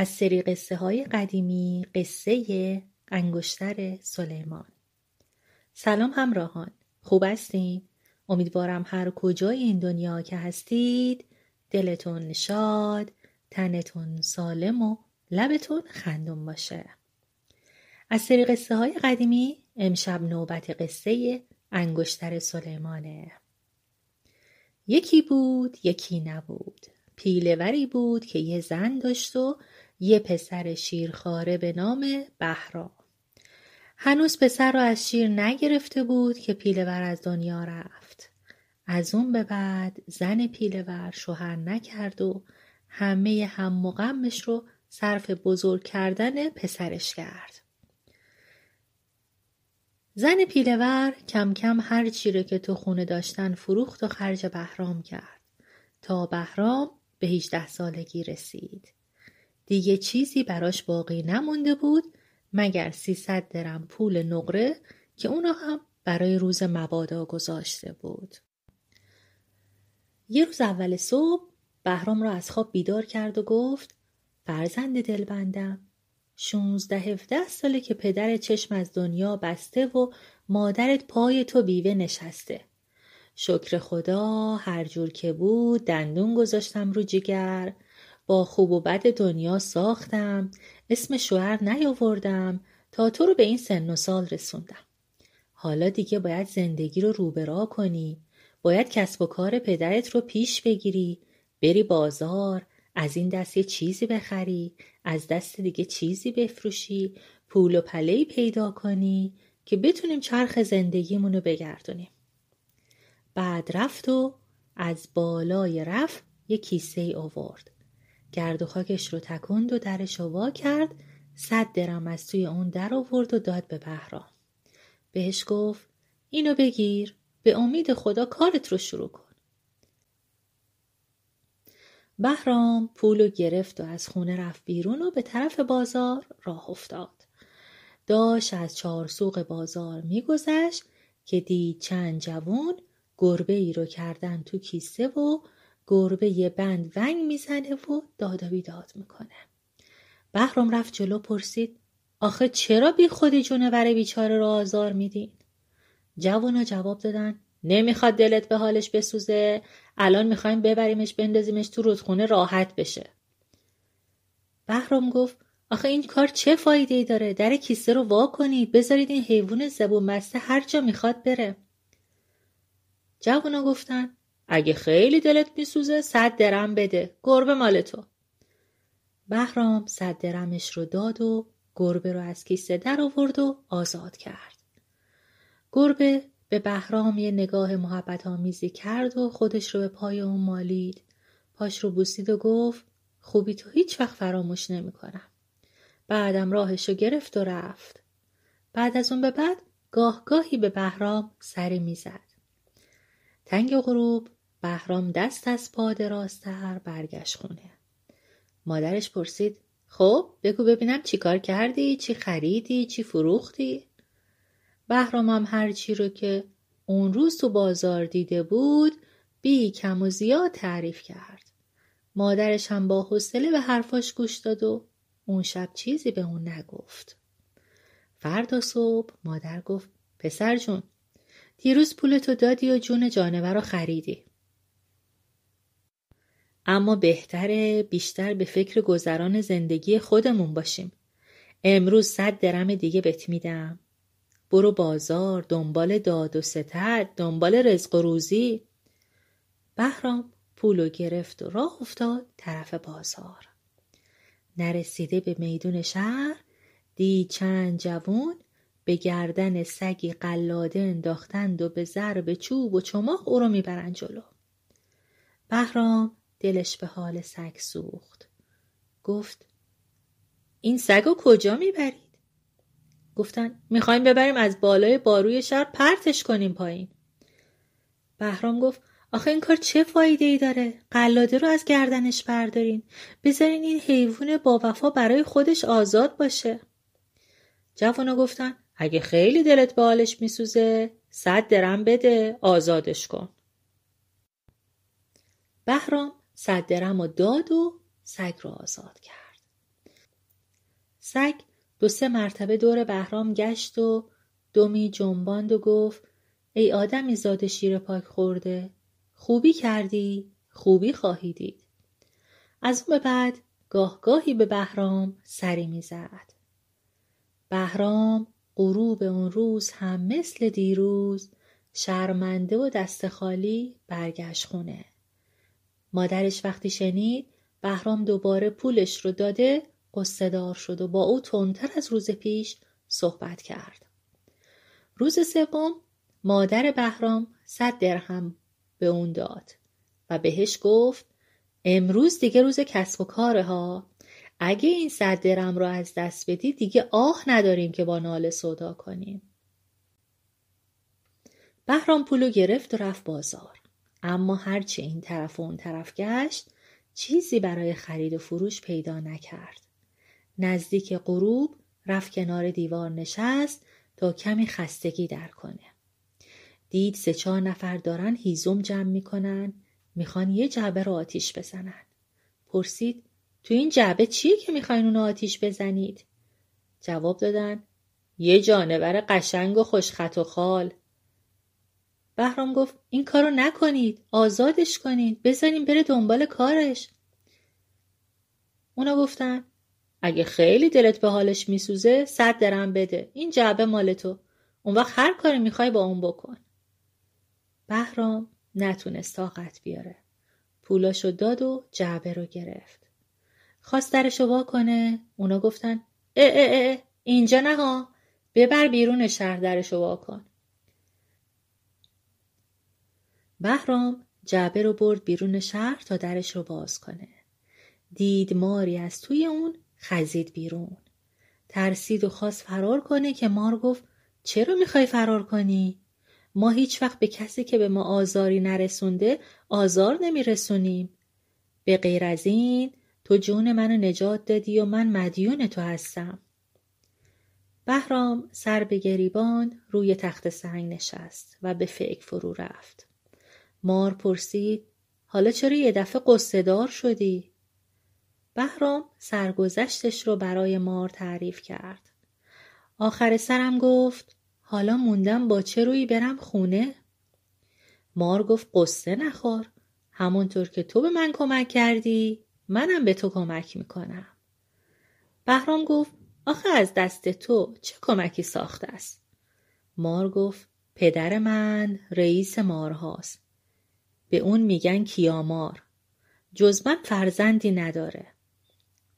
از سری قصه های قدیمی قصه انگشتر سلیمان. سلام همراهان. خوب هستین؟ امیدوارم هر کجای این دنیا که هستید دلتون شاد تنتون سالم و لبتون خندون باشه. از سری قصه های قدیمی امشب نوبت قصه انگشتر سلیمانه. یکی بود یکی نبود. پیلوری بود که یه زن داشت و یه پسر شیرخواره به نام بهرام هنوز پسر را از شیر نگرفته بود که پیلور از دنیا رفت. از اون به بعد زن پیلور شوهر نکرد و همه هم و رو صرف بزرگ کردن پسرش کرد. زن پیلور کم کم هر چی که تو خونه داشتن فروخت و خرج بهرام کرد. تا بهرام به 18 سالگی رسید. دیگه چیزی براش باقی نمونده بود مگر 300 درم پول نقره که اونو هم برای روز مبادا گذاشته بود. یه روز اول صبح بهرام را از خواب بیدار کرد و گفت فرزند دلبندم شونزده هفته ساله که پدر چشم از دنیا بسته و مادرت پای تو بیوه نشسته. شکر خدا هر جور که بود دندون گذاشتم رو جگر با خوب و بد دنیا ساختم. اسم شوهر نیاوردم تا تو رو به این سن و سال رسوندم. حالا دیگه باید زندگی رو روبرا کنی. باید کسب و کار پدرت رو پیش بگیری. بری بازار از این دست یه چیزی بخری از دست دیگه چیزی بفروشی پول و پله پیدا کنی که بتونیم چرخ زندگیمون رو بگردونیم. بعد رفت و از بالای رف یه کیسه ای آورد. گرد و خاکش رو تکند و درش وا کرد. صد درم از توی اون در آورد و داد به بهرام. بهش گفت اینو بگیر به امید خدا کارت رو شروع کن. بهرام پولو گرفت و از خونه رفت بیرون و به طرف بازار راه افتاد. داشت از چهارسوق بازار میگذشت که دید چند جوون گربه ای رو کردن تو کیسه و گربه بند ونگ می‌زنه و داد و بیداد می‌کنه. بهرام رفت جلو پرسید آخه چرا بی خودی جونور بیچاره رو آزار میدین؟ جوانا جواب دادن نمی‌خواد دلت به حالش بسوزه الان می‌خوایم ببریمش بندازیمش تو رودخونه راحت بشه بهرام گفت آخه این کار چه فایده ای داره در کیسه رو وا کنید بذارید این حیوان زبون بسته هر جا می‌خواد بره جوانا گفتن اگه خیلی دلت میسوزه صد درم بده گربه مال تو بهرام صد درمش رو داد و گربه رو از کیسه در آورد و آزاد کرد گربه به بهرام یه نگاه محبت آمیزی کرد و خودش رو به پای اون مالید. پاش رو بوسید و گفت خوبی تو هیچ وقت فراموش نمی کنم. بعدم راهش رو گرفت و رفت. بعد از اون به بعد گاه گاهی به بهرام سری می‌زد. تنگ غروب بهرام دست از پا راستر برگشت خونه. مادرش پرسید خب بگو ببینم چی کار کردی چی خریدی چی فروختی بهرامم هرچی رو که اون روز تو بازار دیده بود بی کم و زیاد تعریف کرد. مادرش هم با حوصله به حرفاش گوش داد و اون شب چیزی به اون نگفت. فردا صبح مادر گفت پسر جون دیروز پولتو دادی و جون جانور رو خریدی. اما بهتره بیشتر به فکر گذران زندگی خودمون باشیم. امروز صد درم دیگه بت میدم. برو بازار دنبال داد و ستد دنبال رزق و روزی بهرام پولو گرفت و راه افتاد طرف بازار نرسیده به میدون شهر دی چند جوون به گردن سگی قلاده انداختند و به ضرب چوب و چماق او رو می‌برند جلو بهرام دلش به حال سگ سوخت. گفت این سگ کجا می‌برید؟ گفتن می‌خوایم ببریم از بالای باروی شهر پرتش کنیم پایین. بهرام گفت آخه این کار چه فایده ای داره؟ قلاده رو از گردنش بردارین. بذارین این حیوان با وفا برای خودش آزاد باشه. جوانا گفتن اگه خیلی دلت به حالش میسوزه صد درم بده آزادش کن. بهرام صد درم و داد و سگ رو آزاد کرد. سگ دو سه مرتبه دور بهرام گشت و دومی جنباند و گفت ای آدمی زاد شیر پاک خورده خوبی کردی خوبی خواهی دید. از اون به بعد گاه گاهی به بهرام سری می‌زد بهرام غروب اون روز هم مثل دیروز شرمنده و دست خالی برگشت خونه. مادرش وقتی شنید بهرام دوباره پولش رو داده قصدار شد و با او تندتر از روز پیش صحبت کرد. روز سوم مادر بهرام صد درهم به اون داد و بهش گفت امروز دیگه روز کسب و کاره ها اگه این صد درم رو از دست بدی دیگه آه نداریم که با ناله صدا کنیم. بهرام پولو گرفت و رفت بازار. اما هرچه این طرف و اون طرف گشت چیزی برای خرید و فروش پیدا نکرد. نزدیک غروب رفت کنار دیوار نشست تا کمی خستگی در کنه. دید سه چهار نفر دارن هیزم جمع می‌کنن می‌خوان یه جعبه رو آتیش بزنن. پرسید تو این جعبه چیه که می‌خواین اونو آتیش بزنید؟ جواب دادن یه جانور قشنگ و خوشخط و خال. بهرام گفت این کارو نکنید آزادش کنید بزنیم بره دنبال کارش. اونا گفتن اگه خیلی دلت به حالش میسوزه صد درم بده. این جعبه مال تو. اون وقت هر کاری می‌خوای با اون بکن. بهرام نتونست طاقت بیاره. پولاشو داد و جعبه رو گرفت. خواست درشو وا کنه. اونا گفتن اه اه اه اینجا نه ها ببر بیرون شهر درشو وا کن. بهرام جعبه رو برد بیرون شهر تا درش رو باز کنه دید ماری از توی اون خزید بیرون ترسید و خواست فرار کنه که مار گفت چرا می‌خوای فرار کنی؟ ما هیچ وقت به کسی که به ما آزاری نرسونده آزار نمیرسونیم. به غیر از این تو جون منو نجات دادی و من مدیون تو هستم. بهرام سر به گریبان روی تخت سنگ نشست و به فکر فرو رفت. مار پرسید حالا چرا یه دفعه قصدار شدی؟ بهرام سرگذشتش رو برای مار تعریف کرد. آخر سرم گفت حالا موندم با چه روی برم خونه؟ مار گفت قصه نخور. همونطور که تو به من کمک کردی منم به تو کمک می‌کنم. بهرام گفت آخه از دست تو چه کمکی ساخته است؟ مار گفت پدر من رئیس مارهاست. به اون میگن کیامار. جز من فرزندی نداره.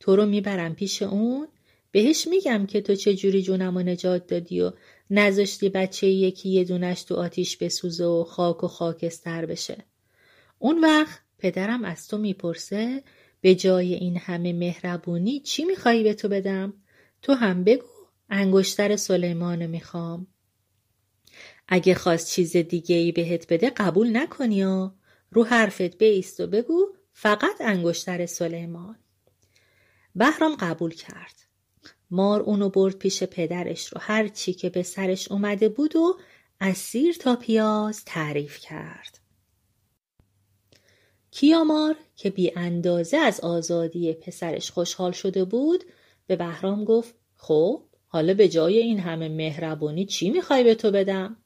تو رو می‌برم پیش اون بهش میگم که تو چه جوری جونم و نجات دادی و نذاشتی بچه یکی یه دونش تو آتیش بسوزه و خاک و خاکستر بشه. اون وقت پدرم از تو می‌پرسه به جای این همه مهربونی چی میخوایی به تو بدم؟ تو هم بگو انگشتر سلیمانو می‌خوام. اگه خواست چیز دیگه ای بهت بده قبول نکنی رو حرفت بیست و بگو فقط انگشتر سلیمان. بهرام قبول کرد. مار اونو برد پیش پدرش رو هر چی که به سرش اومده بود و از سیر تا پیاز تعریف کرد. کیامار که بی اندازه از آزادی پسرش خوشحال شده بود به بهرام گفت خب حالا به جای این همه مهربانی چی می‌خوای به تو بدم؟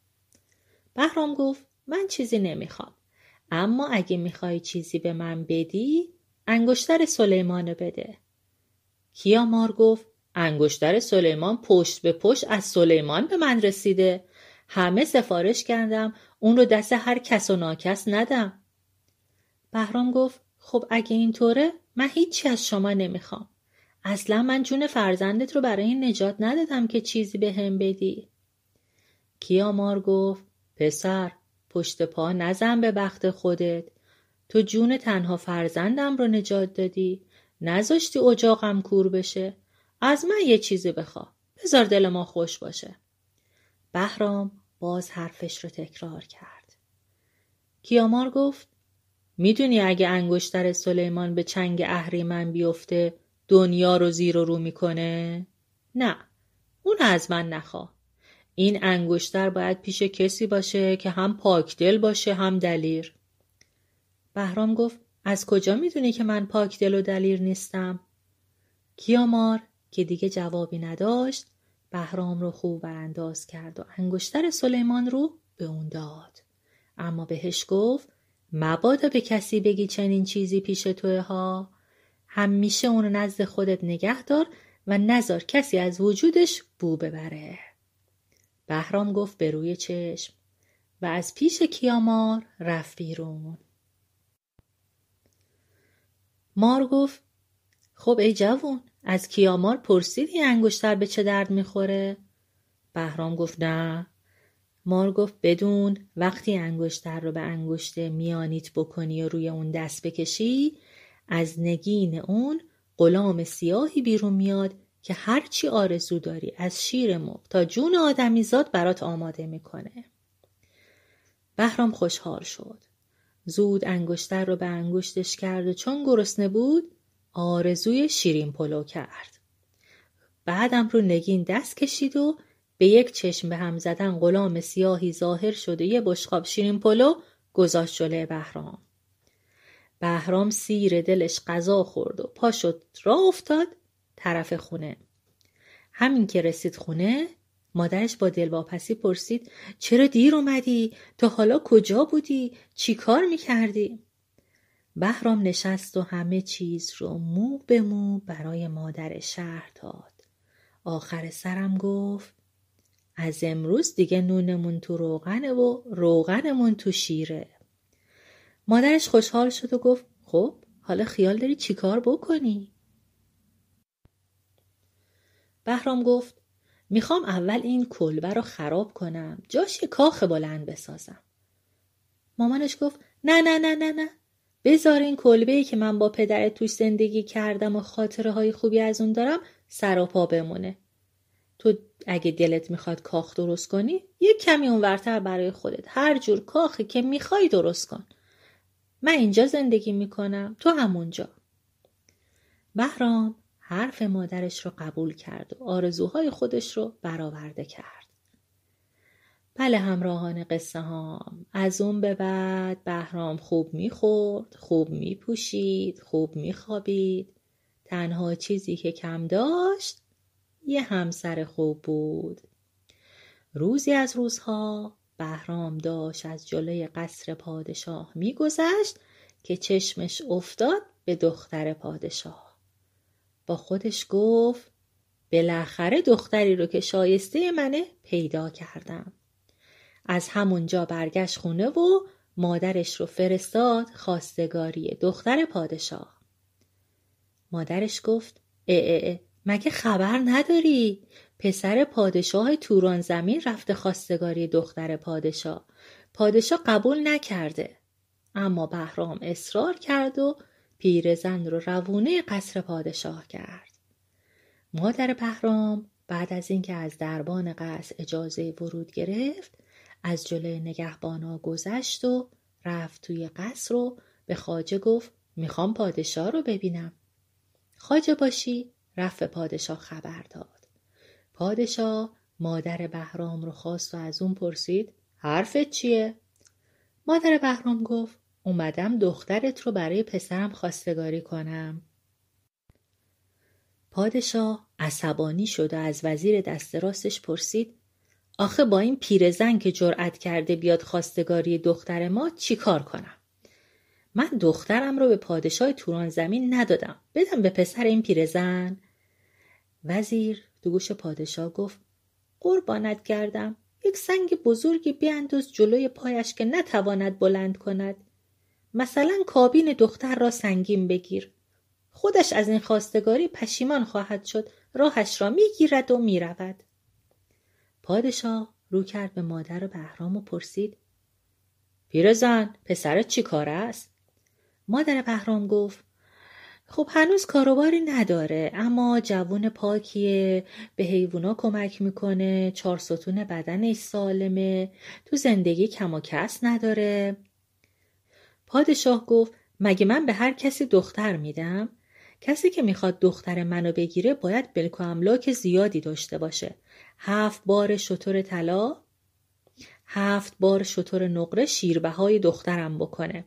بهرام گفت من چیزی نمی‌خوام اما اگه می‌خوای چیزی به من بدی انگشتر سلیمانو بده. کیامار گفت انگشتر سلیمان پشت به پشت از سلیمان به من رسیده. همه سفارش کردم اون رو دست هر کس و ناکس ندم. بهرام گفت خب اگه اینطوره من هیچی از شما نمی‌خوام. اصلا من جون فرزندت رو برای نجات ندادم که چیزی به هم بدی. کیامار گفت پسر پشت پا نزن به بخت خودت. تو جون تنها فرزندم رو نجات دادی. نذاشتی اجاقم کور بشه. از من یه چیزی بخوا. بذار دل ما خوش باشه. بهرام باز حرفش رو تکرار کرد. کیامار گفت می‌دونی اگه انگشتر سلیمان به چنگ اهریمن بیفته دنیا رو زیر و رو می‌کنه؟ نه اون از من نخوا. این انگشتر باید پیش کسی باشه که هم پاکدل باشه هم دلیر. بهرام گفت از کجا می‌دونی که من پاکدل و دلیر نیستم؟ کیامار که دیگه جوابی نداشت بهرام رو خوب برانداز کرد و انگشتر سلیمان رو به اون داد. اما بهش گفت مبادا به کسی بگی چنین چیزی پیش توه ها. همیشه اونو نزد خودت نگه دار و نزار کسی از وجودش بو ببره. بهرام گفت به روی چشم و از پیش کیامار رفت بیرون مار گفت خب ای جوون از کیامار پرسیدی انگشتر به چه درد می‌خوره؟ بهرام گفت نه مار گفت بدون وقتی انگشتر رو به انگشت میانیت بکنی و روی اون دست بکشی از نگین اون غلام سیاهی بیرون میاد که هرچی آرزو داری از شیر مرغ تا جون آدمیزاد برات آماده می‌کنه. بهرام خوشحال شد. زود انگشتر رو به انگشتش کرد و چون گرسنه بود آرزوی شیرین پلو کرد. بعدم رو نگین دست کشید و به یک چشم به هم زدن غلام سیاهی ظاهر شد و یه بشقاب شیرین پلو گذاشت جلوی بهرام. بهرام سیر دلش غذا خورد و پا شد راه افتاد طرف خونه همین که رسید خونه مادرش با دلواپسی پرسید چرا دیر اومدی؟ تا حالا کجا بودی؟ چی کار می‌کردی؟ بهرام نشست و همه چیز رو مو به مو برای مادر شهر داد. آخر سرم گفت از امروز دیگه نونمون تو روغنه و روغنمون تو شیره. مادرش خوشحال شد و گفت خب حالا خیال داری چیکار بکنی؟ بهرام گفت می‌خوام اول این کلبه رو خراب کنم جاش یه کاخ بلند بسازم. مامانش گفت نه نه نه نه نه. بذار این کلبه ای که من با پدرت توش زندگی کردم و خاطره های خوبی از اون دارم سر و پا بمونه. تو اگه دلت می‌خواد کاخ درست کنی یک کمی اونورتر برای خودت. هر جور کاخی که می‌خوای درست کن. من اینجا زندگی می‌کنم تو همونجا. بهرام حرف مادرش رو قبول کرد و آرزوهای خودش رو برآورده کرد. بله همراهان قصه هام از اون به بعد بهرام خوب می‌خورد، خوب میپوشید، خوب میخوابید. تنها چیزی که کم داشت یه همسر خوب بود. روزی از روزها بهرام داشت از جلوی قصر پادشاه میگذشت که چشمش افتاد به دختر پادشاه. با خودش گفت بالاخره دختری رو که شایسته منه پیدا کردم. از همونجا برگشت خونه و مادرش رو فرستاد خواستگاری دختر پادشاه. مادرش گفت اه اه مگه خبر نداری؟ پسر پادشاه توران زمین رفته خواستگاری دختر پادشاه. پادشاه قبول نکرده. اما بهرام اصرار کرد و پیرزن رو روونه قصر پادشاه کرد. مادر بهرام بعد از اینکه از دربان قصر اجازه ورود گرفت از جلوی نگهبانا گذشت و رفت توی قصر و به خاجه گفت می‌خوام پادشاه رو ببینم. خاجه باشی رفت به پادشاه خبر داد. پادشاه مادر بهرام رو خواست و از اون پرسید حرفت چیه؟ مادر بهرام گفت اومدم دخترت رو برای پسرم خواستگاری کنم. پادشاه عصبانی شد و از وزیر دست راستش پرسید آخه با این پیرزن که جرأت کرده بیاد خواستگاری دختر ما چی کار کنم؟ من دخترم رو به پادشاه توران زمین ندادم. بدم به پسر این پیرزن؟ وزیر دو گوش پادشاه گفت قربانت کردم. یک سنگ بزرگی بیانداز جلوی پایش که نتواند بلند کند. مثلا کابین دختر را سنگین بگیر. خودش از این خواستگاری پشیمان خواهد شد راهش را می‌گیرد و می‌رود. پادشاه رو کرد به مادر بهرام و پرسید پیرزن پسرت چی کار است؟ مادر بهرام گفت خب هنوز کاروباری نداره اما جوون پاکیه به حیوونا کمک می‌کنه چهار ستون بدنش سالمه تو زندگی کم و کس نداره پادشاه گفت مگه من به هر کسی دختر میدم؟ کسی که می‌خواد دختر منو بگیره باید بلک و املاک زیادی داشته باشه. هفت بار شطور طلا هفت بار شطور نقره شیربهای دخترم بکنه.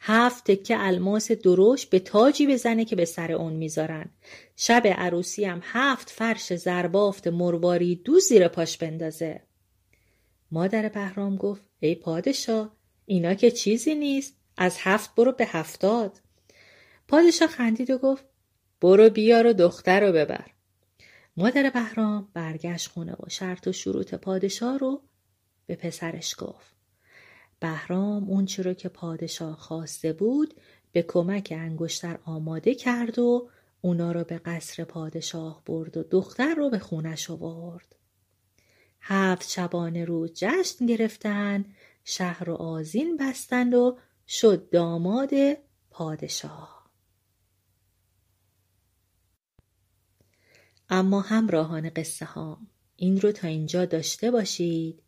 هفت تکه الماس درشت به تاجی بزنه که به سر اون می‌ذارن شب عروسی هم هفت فرش زربافت مرواری دو زیر پاش بندازه مادر بهرام گفت ای پادشاه اینا که چیزی نیست از هفت برو به هفتاد. پادشاه خندید و گفت برو بیار و دختر رو ببر. مادر بهرام برگشت خونه و شرط و شروط پادشاه رو به پسرش گفت. بهرام اون رو که پادشاه خواسته بود به کمک انگشتر آماده کرد و اونا رو به قصر پادشاه برد و دختر رو به خونش آورد. هفت شبانه روز جشن گرفتن شهر و آزین بستند و شد داماد پادشاه. اما همراهان قصه ها این رو تا اینجا داشته باشید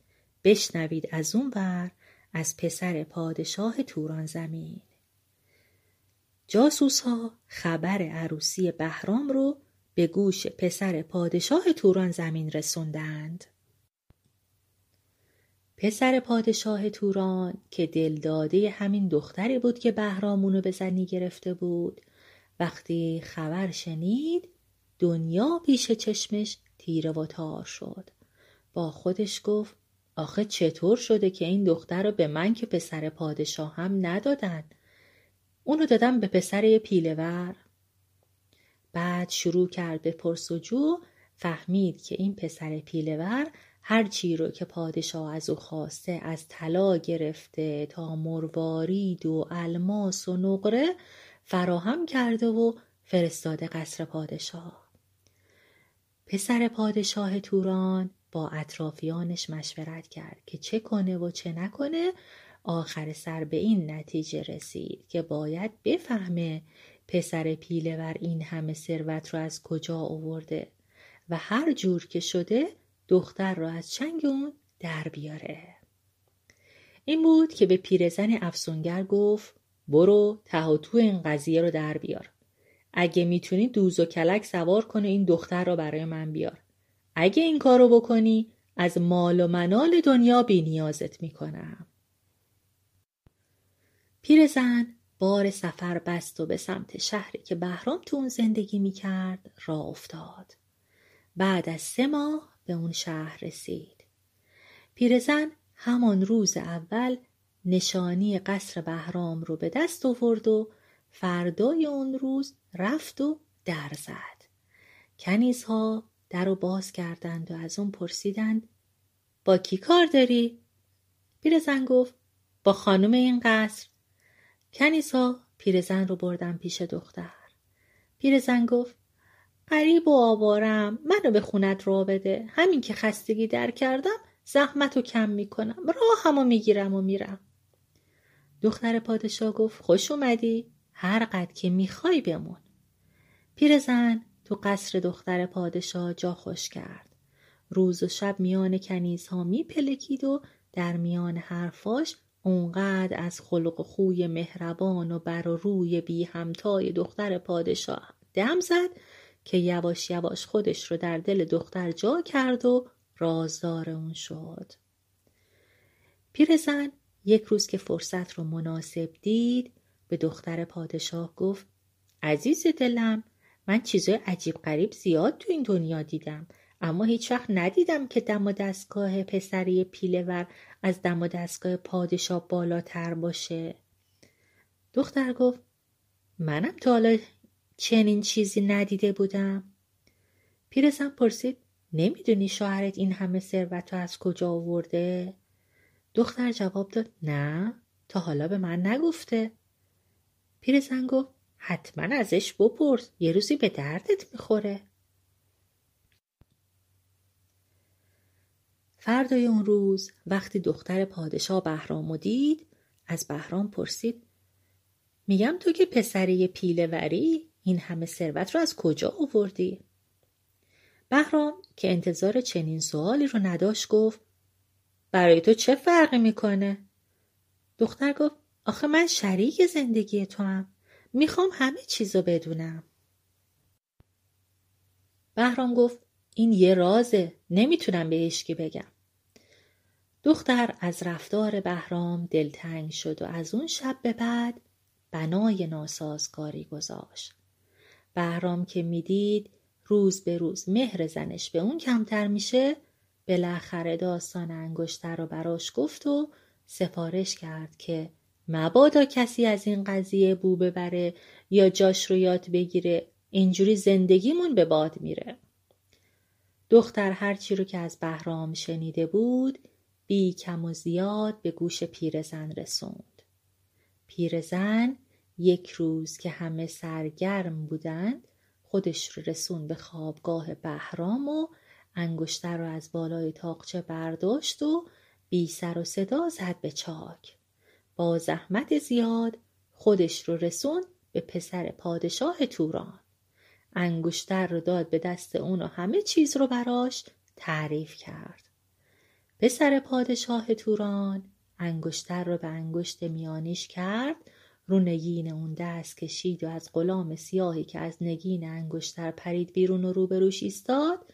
بشنوید از اون ور از پسر پادشاه توران زمین جاسوس ها خبر عروسی بهرام رو به گوش پسر پادشاه توران زمین رسوندند. پسر پادشاه توران که دلداده همین دختری بود که بهرامونو به زنی گرفته بود وقتی خبر شنید دنیا پیش چشمش تیره و تار شد. با خودش گفت آخه چطور شده که این دختر رو به من که پسر پادشاه هم ندادن؟ اونو دادم به پسر پیلور بعد شروع کرد به پرسجو فهمید که این پسر پیلور هر چی رو که پادشاه از او خواسته از طلا گرفته تا مروارید و الماس و نقره فراهم کرده و فرستاده قصر پادشاه. پسر پادشاه توران با اطرافیانش مشورت کرد که چه کنه و چه نکنه. آخر سر به این نتیجه رسید که باید بفهمه پسر پیله این همه ثروت رو از کجا آورده و هر جور که شده دختر رو از چنگ اون در بیاره. این بود که به پیرزن افسونگر گفت برو ته تو این قضیه رو در بیار. اگه می‌تونی دوز و کلک سوار کنه این دختر رو برای من بیار. اگه این کارو بکنی از مال و منال دنیا بی نیازت می‌کنم. پیرزن بار سفر بست و به سمت شهری که بهرام تو اون زندگی می‌کرد را افتاد. بعد از سه ماه به اون شهر رسید. پیرزن همان روز اول نشانی قصر بهرام رو به دست آورد و فردای اون روز رفت و در زد. کنیزها در رو باز کردند و از اون پرسیدند با کی کار داری؟ پیرزن گفت با خانم این قصر کنیسا پیرزن رو بردم پیش دختر پیرزن گفت قریب و آوارم. منو به خونت را بده. همین که خستگی در کردم زحمت رو کم می‌کنم. راه همو می‌گیرم و میرم. دختر پادشاه گفت خوش اومدی. هر قد که می‌خوای بمون. پیرزن تو قصر دختر پادشاه جا خوش کرد. روز و شب میان کنیزها میپلکید و در میان حرفاش اونقدر از خلق و خوی مهربان و بر و روی بی همتای دختر پادشاه دم زد که یواش یواش خودش رو در دل دختر جا کرد و رازدار اون شد. پیرزن یک روز که فرصت رو مناسب دید به دختر پادشاه گفت عزیز دلم من چیزای عجیب غریب زیاد تو این دنیا دیدم اما هیچ وقت ندیدم که دم و دستگاه پسری پیلور از دم و دستگاه پادشاه بالاتر باشه دختر گفت منم تا حالا چنین چیزی ندیده بودم. پیرزن پرسید نمی‌دونی شوهرت این همه ثروت از کجا آورده؟ دختر جواب داد نه تا حالا به من نگفته. پیرزن گفت حتما ازش بپرس یه روزی به دردت می‌خوره. فردای اون روز وقتی دختر پادشاه بهرام دید از بهرام پرسید میگم تو که پسری پیله وری این همه ثروت رو از کجا آوردی؟ بهرام که انتظار چنین سوالی رو نداشت گفت برای تو چه فرقی می‌کنه؟ دختر گفت آخه من شریک زندگی تو هم. می‌خوام همه چیزو بدونم. بهرام گفت این یه رازه نمی‌تونم به هیچکی بگم. دختر از رفتار بهرام دلتنگ شد و از اون شب به بعد بنای ناسازگاری گذاشت. بهرام که می‌دید روز به روز مهر زنش به اون کمتر میشه بالاخره داستان انگشتر رو براش گفت و سفارش کرد که مبادا کسی از این قضیه بو ببره یا جاش رو یاد بگیره اینجوری زندگیمون به باد میره. دختر هرچی رو که از بهرام شنیده بود بی کم و زیاد به گوش پیرزن رسوند. پیرزن یک روز که همه سرگرم بودند خودش رو رسون به خوابگاه بهرام و انگشتر رو از بالای تاقچه برداشت و بی سر و صدا زد به چاک. با زحمت زیاد خودش رو رسون به پسر پادشاه توران. انگشتر رو داد به دست اون و همه چیز رو براش تعریف کرد. پسر پادشاه توران انگشتر رو به انگشت میانیش کرد رو نگین اون دست کشید و از غلام سیاهی که از نگین انگشتر پرید بیرون و روبروش ایستاد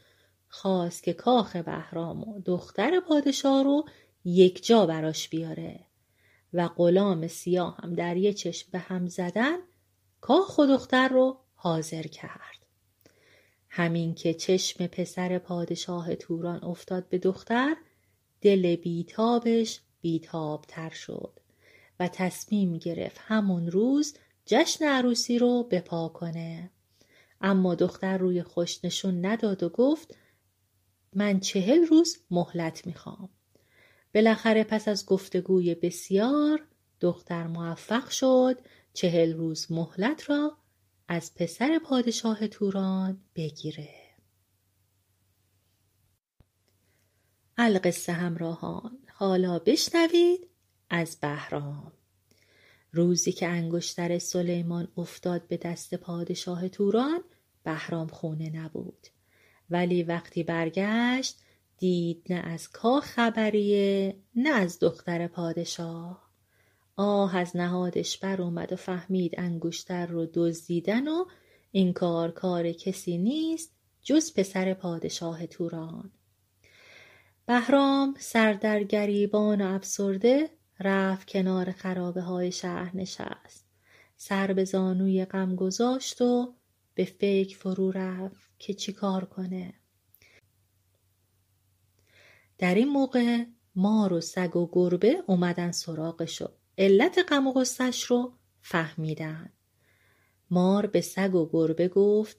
خواست که کاخ بهرام و دختر پادشاه رو یک جا براش بیاره و غلام سیاه هم در یه چشم به هم زدن کاخ و دختر رو حاضر کرد. همین که چشم پسر پادشاه توران افتاد به دختر دل بیتابش بیتابتر شد. و تصمیم گرفت همون روز جشن عروسی رو بپا کنه. اما دختر روی خوش نشون نداد و گفت من چهل روز مهلت می‌خوام. بالاخره پس از گفتگوی بسیار دختر موفق شد چهل روز مهلت را از پسر پادشاه توران بگیره. القصه همراهان. حالا بشنوید از بهرام. روزی که انگشتر سلیمان افتاد به دست پادشاه توران بهرام خونه نبود. ولی وقتی برگشت دید نه از کاخ خبریه نه از دختر پادشاه. آه از نهادش بر اومد و فهمید انگشتر رو دزدیدن و این کار کار کسی نیست جز پسر پادشاه توران. بهرام سر در گریبان و افسرده رفت کنار خرابه های شهر نشست. سر به زانوی غم گذاشت و به فکر فرو رفت که چی کار کنه. در این موقع مار و سگ و گربه اومدن سراغشو علت غم و غصش رو فهمیدن. مار به سگ و گربه گفت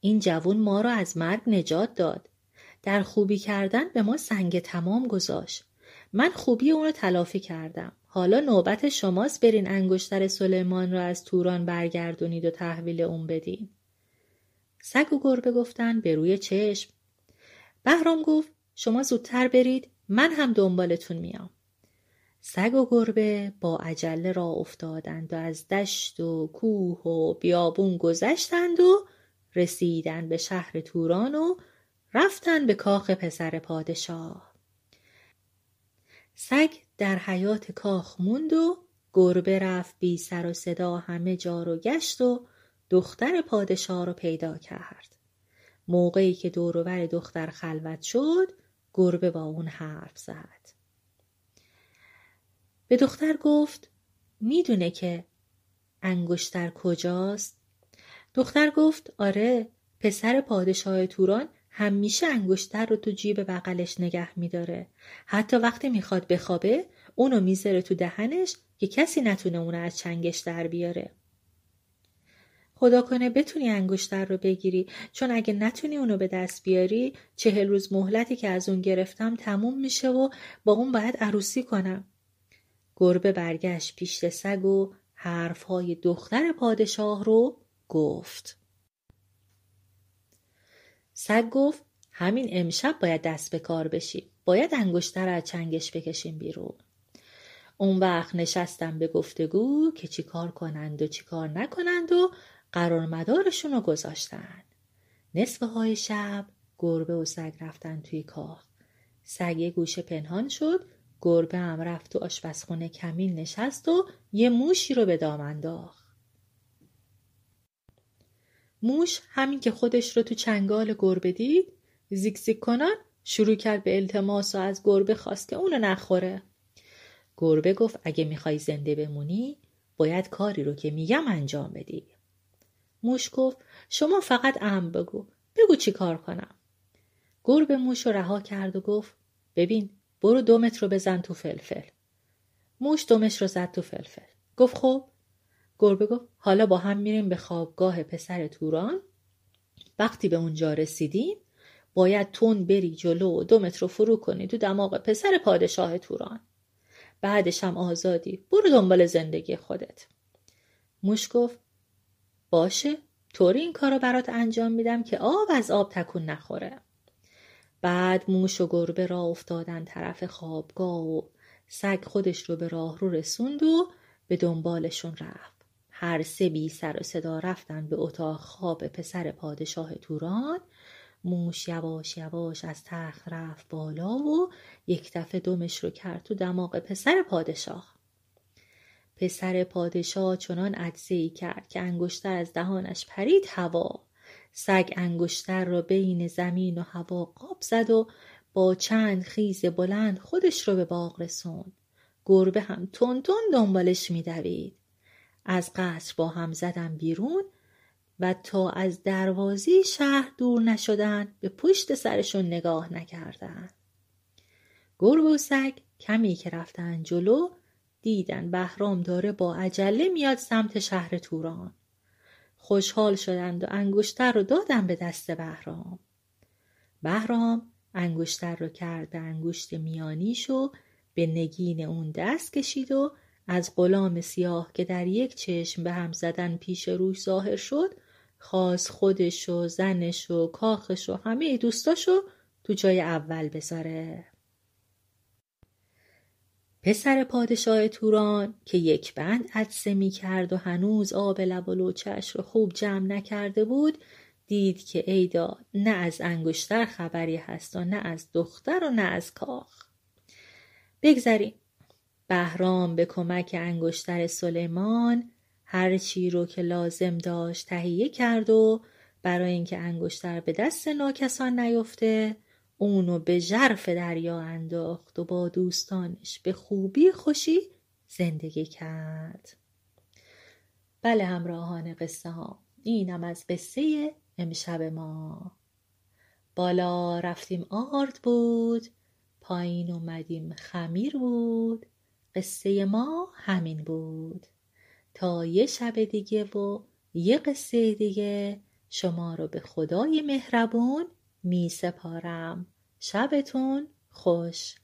این جوون ما رو از مرگ نجات داد. در خوبی کردن به ما سنگ تمام گذاشت. من خوبی اون رو تلافی کردم. حالا نوبت شماست برین انگشتر سلیمان را از توران برگردونید و تحویل اون بدین. سگ و گربه گفتن به روی چشم. بهرام گفت شما زودتر برید من هم دنبالتون میام. سگ و گربه با عجله را افتادند و از دشت و کوه و بیابون گذشتند و رسیدند به شهر توران و رفتن به کاخ پسر پادشاه. سگ در حیات کاخ موند و گربه رفت بی سر و صدا همه جا رو گشت و دختر پادشاه رو پیدا کرد. موقعی که دوروبر دختر خلوت شد گربه با اون حرف زد. به دختر گفت می‌دونه که انگشتر کجاست؟ دختر گفت آره پسر پادشاه توران همیشه انگشتر رو تو جیب بغلش نگه میداره. حتی وقتی می‌خواد بخوابه اونو می‌ذاره تو دهنش که کسی نتونه اونو از چنگش در بیاره. خدا کنه بتونی انگشتر رو بگیری چون اگه نتونی اونو به دست بیاری چهل روز مهلتی که از اون گرفتم تموم میشه و با اون باید عروسی کنم. گربه برگشت پیش سگ و حرفهای دختر پادشاه رو گفت. سگ گفت همین امشب باید دست به کار بشی باید انگشتر از چنگش بکشیم بیرون. اون وقت نشستم به گفتگو که چی کار کنند و چی کار نکنند و قرار مدارشون رو گذاشتن. نصف های شب گربه و سگ رفتن توی کاخ. سگ یه گوشه پنهان شد گربه هم رفت تو آشپزخونه کمین نشست و یه موشی رو به دام انداخت. موش همین که خودش رو تو چنگال گربه دید زیک زیک کنان شروع کرد به التماس و از گربه خواست که اونو نخوره. گربه گفت اگه می‌خوای زنده بمونی باید کاری رو که میگم انجام بدی. موش گفت شما فقط ام بگو بگو چی کار کنم. گربه موش رو رها کرد و گفت ببین برو دومت رو بزن تو فلفل. موش دومش رو زد تو فلفل. گفت خب گربه گفت حالا با هم میریم به خوابگاه پسر توران. وقتی به اونجا رسیدیم باید تون بری جلو و دومت رو فرو کنی تو دماغ پسر پادشاه توران. بعدش هم آزادی برو دنبال زندگی خودت. موش گفت باشه طوری این کارو برات انجام میدم که آب از آب تکون نخوره. بعد موش و گربه را افتادن طرف خوابگاه و سگ خودش رو به راه رو رسوند و به دنبالشون رفت. هر سه بی سر و صدا رفتن به اتاق خواب پسر پادشاه توران. موش یواش یواش از تخت رفت بالا و یک دفعه دمش رو کرد تو دماغ پسر پادشاه. پسر پادشاه چنان عدسه ای کرد که انگشتر از دهانش پرید هوا. سگ انگشتر را بین زمین و هوا قاب زد و با چند خیز بلند خودش رو به باغ رسوند. گربه هم تون تون دنبالش میدوید. از قصر با هم زدن بیرون و تا از دروازی شهر دور نشدن به پشت سرشون نگاه نکردن. گربه و سگ کمی که رفتن جلو دیدن بهرام داره با عجله میاد سمت شهر توران. خوشحال شدند و انگشتر رو دادن به دست بهرام. بهرام انگشتر رو کرد به انگشت میانیش و به نگین اون دست کشید و از غلام سیاه که در یک چشم به هم زدن پیش روش ظاهر شد خواست خودش و زنش و کاخش و همه دوستاشو تو جای اول بذاره. پسر پادشاه توران که یک بند عدسه می کرد و هنوز آب لب و لوچش رو خوب جمع نکرده بود دید که ایدا نه از انگشتر خبری هست و نه از دختر و نه از کاخ. بگذریم. بهرام به کمک انگشتر سلیمان هر چی رو که لازم داشت تهیه کرد و برای اینکه انگشتر به دست ناکسان نیفته اونو به ژرف دریا انداخت و با دوستانش به خوبی خوشی زندگی کرد. بله همراهان قصه ها اینم از قصه امشب ما. بالا رفتیم آرد بود پایین اومدیم خمیر بود. قصه ما همین بود. تا یه شب دیگه و یه قصه دیگه شما رو به خدای مهربون می سپارم شبتون خوش.